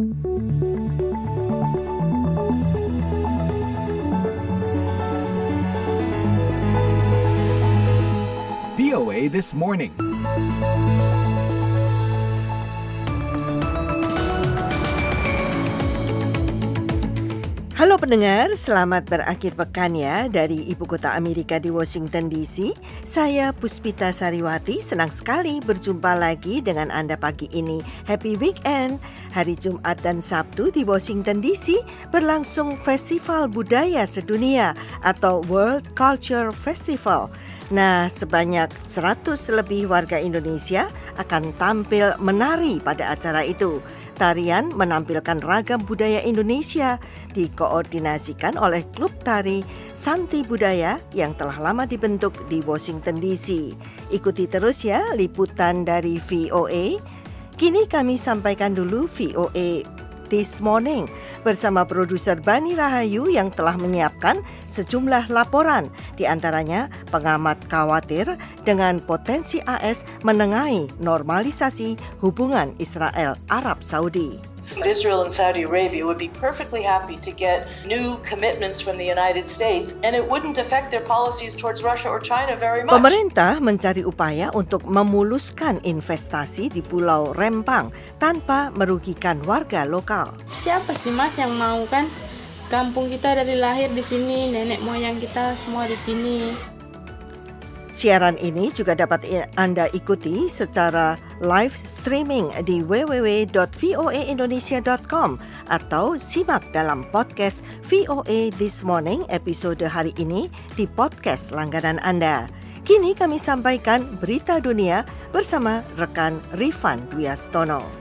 VOA This Morning. Halo pendengar, selamat berakhir pekan ya dari Ibu Kota Amerika di Washington DC. Saya Puspita Sariwati, senang sekali berjumpa lagi dengan Anda pagi ini. Happy weekend. Hari Jumat dan Sabtu di Washington DC berlangsung Festival Budaya Sedunia atau World Culture Festival. Nah, sebanyak 100 lebih warga Indonesia akan tampil menari pada acara itu. Tarian menampilkan ragam budaya Indonesia dikoordinasikan oleh klub tari Santi Budaya yang telah lama dibentuk di Washington DC. Ikuti terus ya liputan dari VOA. Kini kami sampaikan dulu VOA This Morning bersama produser Bani Rahayu yang telah menyiapkan sejumlah laporan. Di antaranya pengamat khawatir dengan potensi AS menengahi normalisasi hubungan Israel Arab Saudi. Israel and Saudi Arabia would be perfectly happy to get new commitments from the United States, and it wouldn't affect their policies towards Russia or China very much. Pemerintah mencari upaya untuk memuluskan investasi di Pulau Rempang tanpa merugikan warga lokal. Siapa sih Mas yang mau kan? Kampung kita dari lahir di sini, nenek moyang kita semua di sini. Siaran ini juga dapat Anda ikuti secara live streaming di www.voaindonesia.com atau simak dalam podcast VOA This Morning episode hari ini di podcast langganan Anda. Kini kami sampaikan berita dunia bersama rekan Rifan Duyastono.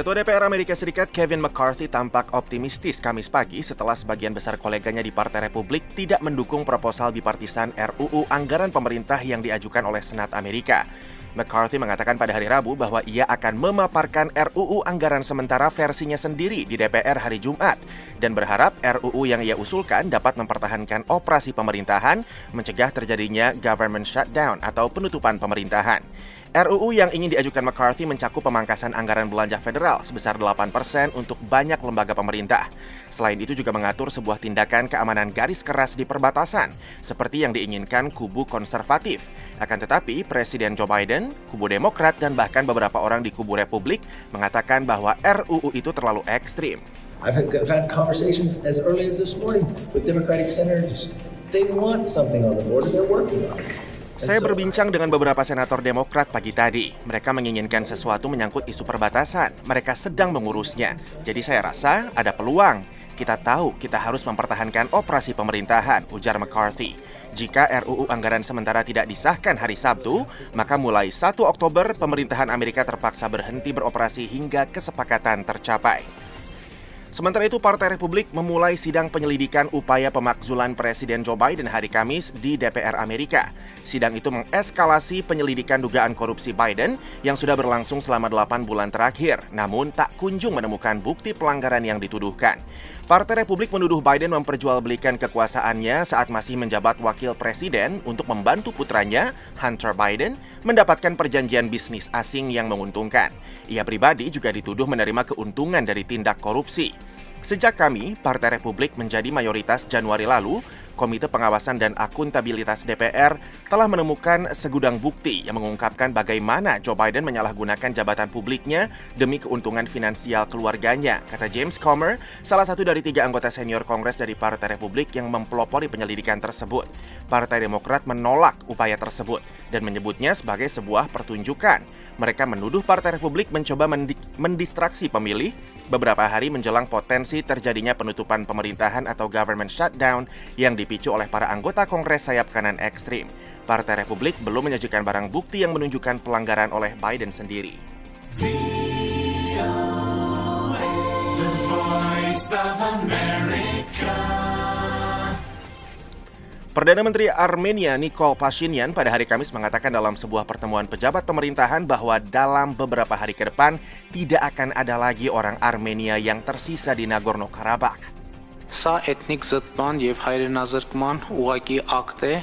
Ketua DPR Amerika Serikat Kevin McCarthy tampak optimistis Kamis pagi setelah sebagian besar koleganya di Partai Republik tidak mendukung proposal bipartisan RUU anggaran pemerintah yang diajukan oleh Senat Amerika. McCarthy mengatakan pada hari Rabu bahwa ia akan memaparkan RUU anggaran sementara versinya sendiri di DPR hari Jumat dan berharap RUU yang ia usulkan dapat mempertahankan operasi pemerintahan, mencegah terjadinya government shutdown atau penutupan pemerintahan. RUU yang ingin diajukan McCarthy mencakup pemangkasan anggaran belanja federal sebesar 8% untuk banyak lembaga pemerintah. Selain itu juga mengatur sebuah tindakan keamanan garis keras di perbatasan, seperti yang diinginkan kubu konservatif. Akan tetapi, Presiden Joe Biden, kubu Demokrat, dan bahkan beberapa orang di kubu Republik mengatakan bahwa RUU itu terlalu ekstrim. I've had conversations as early as this morning with Democratic senators. They want something on the border, they're working on it. Saya berbincang dengan beberapa senator Demokrat pagi tadi. Mereka menginginkan sesuatu menyangkut isu perbatasan. Mereka sedang mengurusnya. Jadi saya rasa ada peluang. Kita tahu kita harus mempertahankan operasi pemerintahan, ujar McCarthy. Jika RUU anggaran sementara tidak disahkan hari Sabtu, maka mulai 1 Oktober pemerintahan Amerika terpaksa berhenti beroperasi hingga kesepakatan tercapai. Sementara itu, Partai Republik memulai sidang penyelidikan upaya pemakzulan Presiden Joe Biden hari Kamis di DPR Amerika. Sidang itu mengeskalasi penyelidikan dugaan korupsi Biden yang sudah berlangsung selama 8 bulan terakhir, namun tak kunjung menemukan bukti pelanggaran yang dituduhkan. Partai Republik menuduh Biden memperjualbelikan kekuasaannya saat masih menjabat wakil presiden untuk membantu putranya, Hunter Biden, mendapatkan perjanjian bisnis asing yang menguntungkan. Ia pribadi juga dituduh menerima keuntungan dari tindak korupsi. Sejak kami, Partai Republik menjadi mayoritas Januari lalu, Komite Pengawasan dan Akuntabilitas DPR telah menemukan segudang bukti yang mengungkapkan bagaimana Joe Biden menyalahgunakan jabatan publiknya demi keuntungan finansial keluarganya, kata James Comer, salah satu dari tiga anggota senior Kongres dari Partai Republik yang mempelopori penyelidikan tersebut. Partai Demokrat menolak upaya tersebut dan menyebutnya sebagai sebuah pertunjukan. Mereka menuduh Partai Republik mencoba mendistraksi pemilih beberapa hari menjelang potensi terjadinya penutupan pemerintahan atau government shutdown yang dipicu oleh para anggota Kongres sayap kanan ekstrim. Partai Republik belum menyajikan barang bukti yang menunjukkan pelanggaran oleh Biden sendiri. Perdana Menteri Armenia Nikol Pashinyan pada hari Kamis mengatakan dalam sebuah pertemuan pejabat pemerintahan bahwa dalam beberapa hari ke depan tidak akan ada lagi orang Armenia yang tersisa di Nagorno-Karabakh. Սա էթնիկ զտման եւ հայրենազրկման ուղակի ակտ է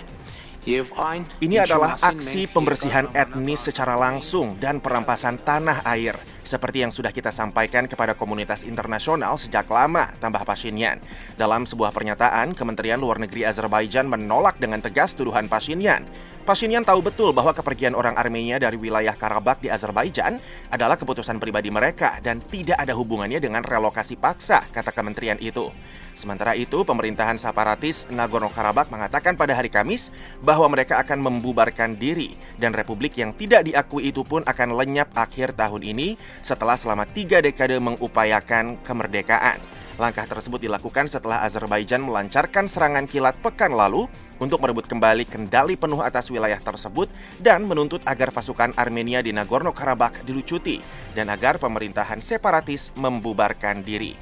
Ini adalah aksi pembersihan etnis secara langsung dan perampasan tanah air, seperti yang sudah kita sampaikan kepada komunitas internasional sejak lama, tambah Pashinyan. Dalam sebuah pernyataan, Kementerian Luar Negeri Azerbaijan menolak dengan tegas tuduhan Pashinyan. Pashinyan tahu betul bahwa kepergian orang Armenia dari wilayah Karabakh di Azerbaijan adalah keputusan pribadi mereka dan tidak ada hubungannya dengan relokasi paksa, kata kementerian itu. Sementara itu, pemerintahan separatis Nagorno-Karabakh mengatakan pada hari Kamis bahwa mereka akan membubarkan diri dan republik yang tidak diakui itu pun akan lenyap akhir tahun ini setelah selama tiga dekade mengupayakan kemerdekaan. Langkah tersebut dilakukan setelah Azerbaijan melancarkan serangan kilat pekan lalu untuk merebut kembali kendali penuh atas wilayah tersebut dan menuntut agar pasukan Armenia di Nagorno-Karabakh dilucuti dan agar pemerintahan separatis membubarkan diri.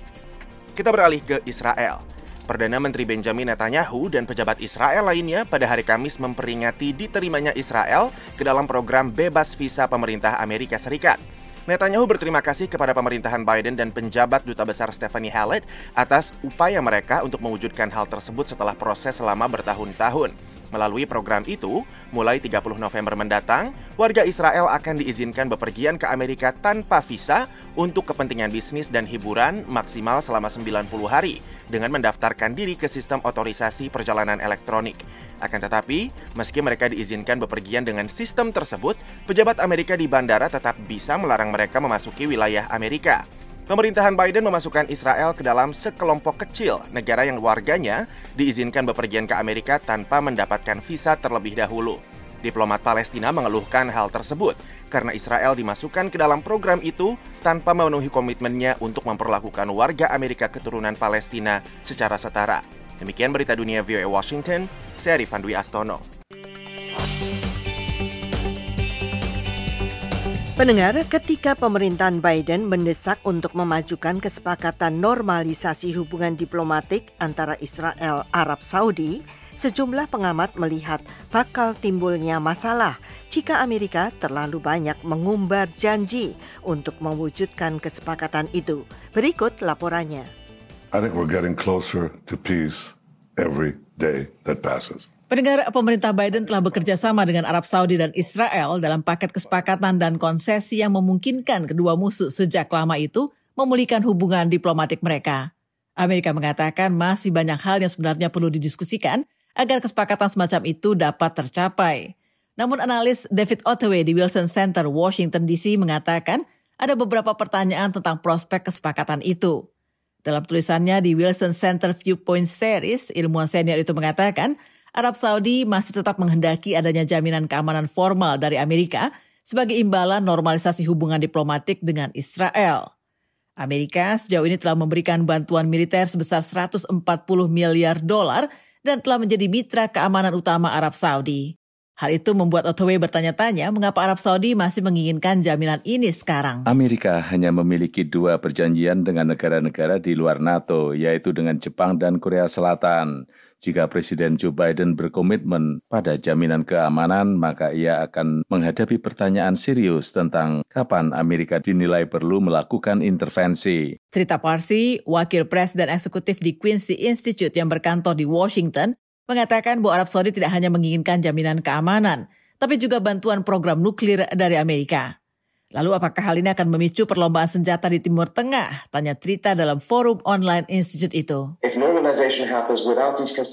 Kita beralih ke Israel. Perdana Menteri Benjamin Netanyahu dan pejabat Israel lainnya pada hari Kamis memperingati diterimanya Israel ke dalam program bebas visa pemerintah Amerika Serikat. Netanyahu berterima kasih kepada pemerintahan Biden dan penjabat Duta Besar Stephanie Hallet atas upaya mereka untuk mewujudkan hal tersebut setelah proses selama bertahun-tahun. Melalui program itu, mulai 30 November mendatang, warga Israel akan diizinkan bepergian ke Amerika tanpa visa untuk kepentingan bisnis dan hiburan maksimal selama 90 hari dengan mendaftarkan diri ke sistem otorisasi perjalanan elektronik. Akan tetapi, meski mereka diizinkan bepergian dengan sistem tersebut, pejabat Amerika di bandara tetap bisa melarang mereka memasuki wilayah Amerika. Pemerintahan Biden memasukkan Israel ke dalam sekelompok kecil negara yang warganya diizinkan bepergian ke Amerika tanpa mendapatkan visa terlebih dahulu. Diplomat Palestina mengeluhkan hal tersebut karena Israel dimasukkan ke dalam program itu tanpa memenuhi komitmennya untuk memperlakukan warga Amerika keturunan Palestina secara setara. Demikian berita dunia VOA Washington, saya Rifan Dwi Astono. Pendengar, ketika pemerintahan Biden mendesak untuk memajukan kesepakatan normalisasi hubungan diplomatik antara Israel Arab Saudi, sejumlah pengamat melihat bakal timbulnya masalah jika Amerika terlalu banyak mengumbar janji untuk mewujudkan kesepakatan itu. Berikut laporannya. I think we're getting closer to peace every day that passes. Pendengar pemerintah Biden telah bekerja sama dengan Arab Saudi dan Israel dalam paket kesepakatan dan konsesi yang memungkinkan kedua musuh sejak lama itu memulihkan hubungan diplomatik mereka. Amerika mengatakan masih banyak hal yang sebenarnya perlu didiskusikan agar kesepakatan semacam itu dapat tercapai. Namun analis David Ottaway di Wilson Center, Washington DC mengatakan ada beberapa pertanyaan tentang prospek kesepakatan itu. Dalam tulisannya di Wilson Center Viewpoint Series, ilmuwan senior itu mengatakan Arab Saudi masih tetap menghendaki adanya jaminan keamanan formal dari Amerika sebagai imbalan normalisasi hubungan diplomatik dengan Israel. Amerika sejauh ini telah memberikan bantuan militer sebesar 140 miliar dolar dan telah menjadi mitra keamanan utama Arab Saudi. Hal itu membuat Ottaway bertanya-tanya mengapa Arab Saudi masih menginginkan jaminan ini sekarang. Amerika hanya memiliki dua perjanjian dengan negara-negara di luar NATO, yaitu dengan Jepang dan Korea Selatan. Jika Presiden Joe Biden berkomitmen pada jaminan keamanan, maka ia akan menghadapi pertanyaan serius tentang kapan Amerika dinilai perlu melakukan intervensi. Cerita Parsi, wakil pres dan eksekutif di Quincy Institute yang berkantor di Washington, mengatakan bahwa Arab Saudi tidak hanya menginginkan jaminan keamanan, tapi juga bantuan program nuklir dari Amerika. Lalu apakah hal ini akan memicu perlombaan senjata di Timur Tengah? Tanya Trita dalam forum online institute itu.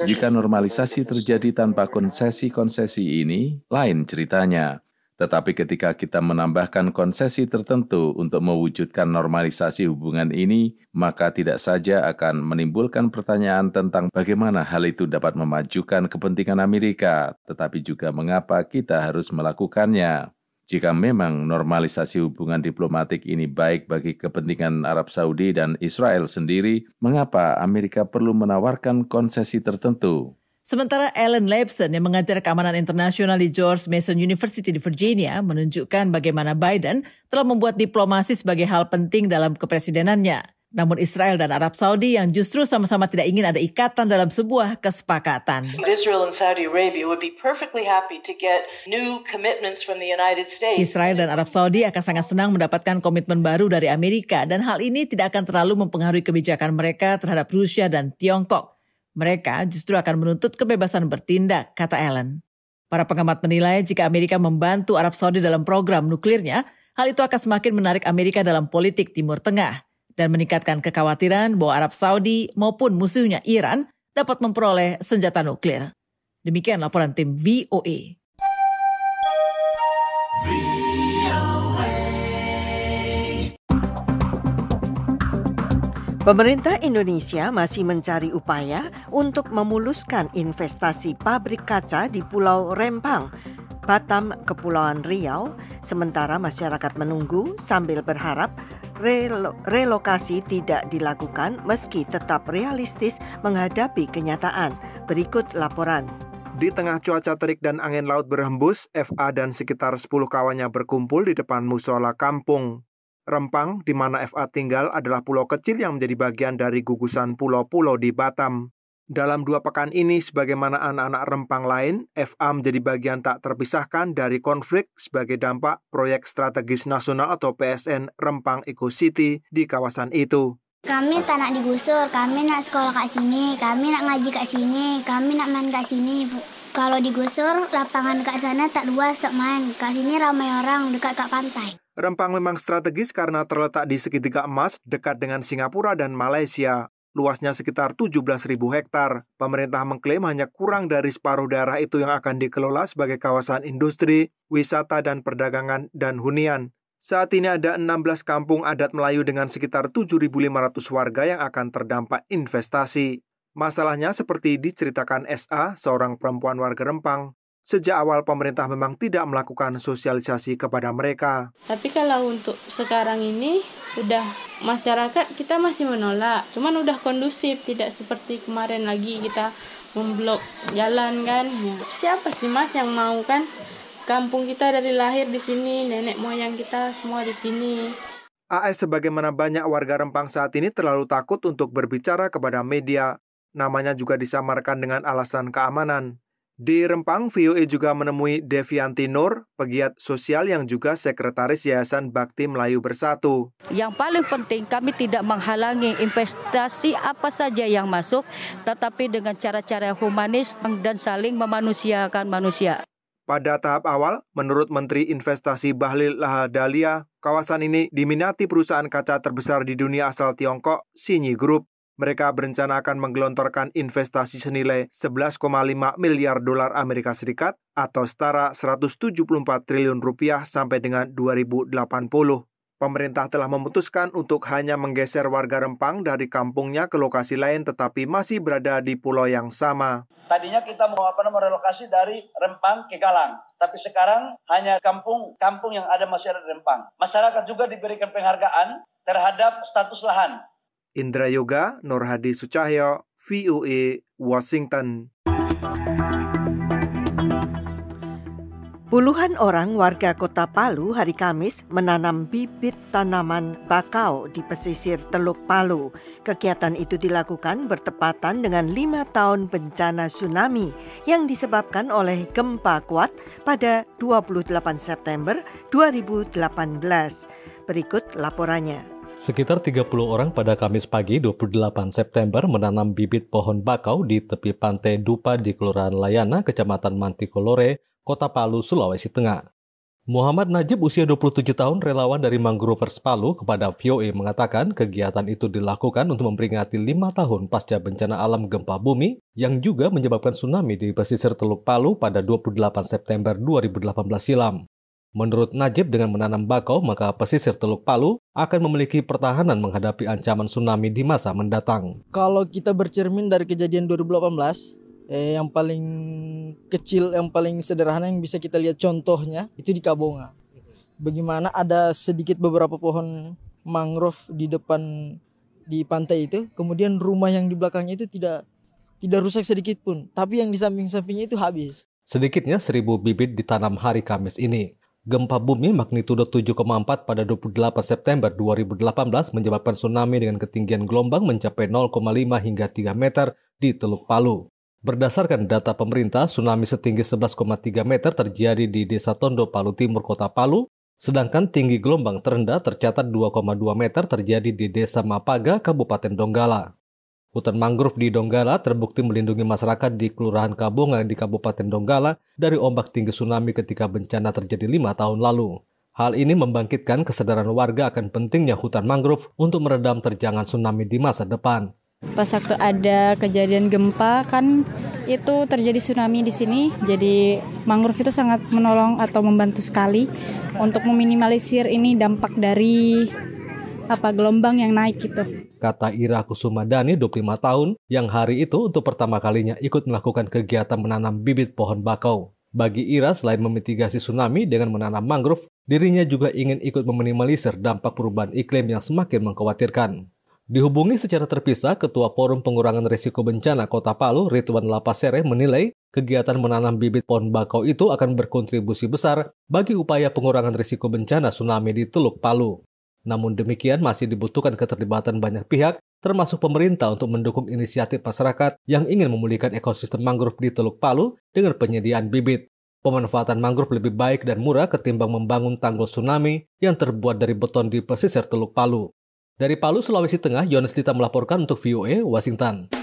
Jika normalisasi terjadi tanpa konsesi-konsesi ini, lain ceritanya. Tetapi ketika kita menambahkan konsesi tertentu untuk mewujudkan normalisasi hubungan ini, maka tidak saja akan menimbulkan pertanyaan tentang bagaimana hal itu dapat memajukan kepentingan Amerika, tetapi juga mengapa kita harus melakukannya. Jika memang normalisasi hubungan diplomatik ini baik bagi kepentingan Arab Saudi dan Israel sendiri, mengapa Amerika perlu menawarkan konsesi tertentu? Sementara Ellen Leibson yang mengajar keamanan internasional di George Mason University di Virginia menunjukkan bagaimana Biden telah membuat diplomasi sebagai hal penting dalam kepresidenannya. Namun Israel dan Arab Saudi yang justru sama-sama tidak ingin ada ikatan dalam sebuah kesepakatan. Israel dan Arab Saudi akan sangat senang mendapatkan komitmen baru dari Amerika dan hal ini tidak akan terlalu mempengaruhi kebijakan mereka terhadap Rusia dan Tiongkok. Mereka justru akan menuntut kebebasan bertindak, kata Ellen. Para pengamat menilai jika Amerika membantu Arab Saudi dalam program nuklirnya, hal itu akan semakin menarik Amerika dalam politik Timur Tengah dan meningkatkan kekhawatiran bahwa Arab Saudi maupun musuhnya Iran dapat memperoleh senjata nuklir. Demikian laporan tim VOA. Pemerintah Indonesia masih mencari upaya untuk memuluskan investasi pabrik kaca di Pulau Rempang, Batam, Kepulauan Riau, sementara masyarakat menunggu sambil berharap relo relokasi tidak dilakukan meski tetap realistis menghadapi kenyataan. Berikut laporan. Di tengah cuaca terik dan angin laut berhembus, FA dan sekitar 10 kawannya berkumpul di depan musola kampung. Rempang, di mana FA tinggal, adalah pulau kecil yang menjadi bagian dari gugusan pulau-pulau di Batam. Dalam dua pekan ini, sebagaimana anak-anak Rempang lain, FA menjadi bagian tak terpisahkan dari konflik sebagai dampak proyek strategis nasional atau PSN Rempang Eco City di kawasan itu. Kami tak nak digusur, kami nak sekolah kat sini, kami nak ngaji kat sini, kami nak main kat sini. Kalau digusur, lapangan kat sana tak luas tak main. Kat sini ramai orang dekat kat pantai. Rempang memang strategis karena terletak di segitiga emas dekat dengan Singapura dan Malaysia. Luasnya sekitar 17.000 hektar. Pemerintah mengklaim hanya kurang dari separuh daerah itu yang akan dikelola sebagai kawasan industri, wisata dan perdagangan dan hunian. Saat ini ada 16 kampung adat Melayu dengan sekitar 7.500 warga yang akan terdampak investasi. Masalahnya seperti diceritakan SA, seorang perempuan warga Rempang, Sejak awal pemerintah memang tidak melakukan sosialisasi kepada mereka. Tapi kalau untuk sekarang ini udah masyarakat kita masih menolak. Cuman udah kondusif, tidak seperti kemarin lagi kita memblok jalan kan. Ya. Siapa sih Mas yang mau kan? Kampung kita dari lahir di sini, nenek moyang kita semua di sini. AS sebagaimana banyak warga Rempang saat ini terlalu takut untuk berbicara kepada media. Namanya juga disamarkan dengan alasan keamanan. Di Rempang, VOA juga menemui Devianti Nur, pegiat sosial yang juga sekretaris Yayasan Bakti Melayu Bersatu. Yang paling penting kami tidak menghalangi investasi apa saja yang masuk, tetapi dengan cara-cara humanis dan saling memanusiakan manusia. Pada tahap awal, menurut Menteri Investasi Bahlil Lahadalia, kawasan ini diminati perusahaan kaca terbesar di dunia asal Tiongkok, Sinyi Group. Mereka berencana akan menggelontorkan investasi senilai 11,5 miliar dolar Amerika Serikat atau setara 174 triliun rupiah sampai dengan 2080. Pemerintah telah memutuskan untuk hanya menggeser warga Rempang dari kampungnya ke lokasi lain tetapi masih berada di pulau yang sama. Tadinya kita mau apa namanya relokasi dari Rempang ke Galang, tapi sekarang hanya kampung-kampung yang ada masih ada di Rempang. Masyarakat juga diberikan penghargaan terhadap status lahan. Indra Yoga, Nur Hadi Sucahyo, VOA, Washington. Puluhan orang warga kota Palu hari Kamis menanam bibit tanaman bakau di pesisir Teluk Palu. Kegiatan itu dilakukan bertepatan dengan lima tahun bencana tsunami yang disebabkan oleh gempa kuat pada 28 September 2018. Berikut laporannya. Sekitar 30 orang pada Kamis pagi 28 September menanam bibit pohon bakau di tepi pantai Dupa di Kelurahan Layana, Kecamatan Mantikolore, Kota Palu, Sulawesi Tengah. Muhammad Najib usia 27 tahun relawan dari Mangrovers Palu kepada VOA mengatakan kegiatan itu dilakukan untuk memperingati lima tahun pasca bencana alam gempa bumi yang juga menyebabkan tsunami di pesisir Teluk Palu pada 28 September 2018 silam. Menurut Najib, dengan menanam bakau, maka pesisir Teluk Palu akan memiliki pertahanan menghadapi ancaman tsunami di masa mendatang. Kalau kita bercermin dari kejadian 2018, eh, yang paling kecil, yang paling sederhana yang bisa kita lihat contohnya itu di Kabonga. Bagaimana ada sedikit beberapa pohon mangrove di depan di pantai itu, kemudian rumah yang di belakangnya itu tidak tidak rusak sedikit pun, tapi yang di samping-sampingnya itu habis. Sedikitnya seribu bibit ditanam hari Kamis ini. Gempa bumi magnitudo 7,4 pada 28 September 2018 menyebabkan tsunami dengan ketinggian gelombang mencapai 0,5 hingga 3 meter di Teluk Palu. Berdasarkan data pemerintah, tsunami setinggi 11,3 meter terjadi di Desa Tondo, Palu Timur, Kota Palu, sedangkan tinggi gelombang terendah tercatat 2,2 meter terjadi di Desa Mapaga, Kabupaten Donggala. Hutan mangrove di Donggala terbukti melindungi masyarakat di Kelurahan Kabonga di Kabupaten Donggala dari ombak tinggi tsunami ketika bencana terjadi lima tahun lalu. Hal ini membangkitkan kesadaran warga akan pentingnya hutan mangrove untuk meredam terjangan tsunami di masa depan. Pas waktu ada kejadian gempa kan itu terjadi tsunami di sini. Jadi mangrove itu sangat menolong atau membantu sekali untuk meminimalisir ini dampak dari apa gelombang yang naik gitu. Kata Ira Kusumadani, 25 tahun, yang hari itu untuk pertama kalinya ikut melakukan kegiatan menanam bibit pohon bakau. Bagi Ira, selain memitigasi tsunami dengan menanam mangrove, dirinya juga ingin ikut meminimalisir dampak perubahan iklim yang semakin mengkhawatirkan. Dihubungi secara terpisah, Ketua Forum Pengurangan Risiko Bencana Kota Palu, Ridwan Lapasere, menilai kegiatan menanam bibit pohon bakau itu akan berkontribusi besar bagi upaya pengurangan risiko bencana tsunami di Teluk Palu. Namun demikian masih dibutuhkan keterlibatan banyak pihak, termasuk pemerintah untuk mendukung inisiatif masyarakat yang ingin memulihkan ekosistem mangrove di Teluk Palu dengan penyediaan bibit. Pemanfaatan mangrove lebih baik dan murah ketimbang membangun tanggul tsunami yang terbuat dari beton di pesisir Teluk Palu. Dari Palu, Sulawesi Tengah, Yones Dita melaporkan untuk VOA Washington.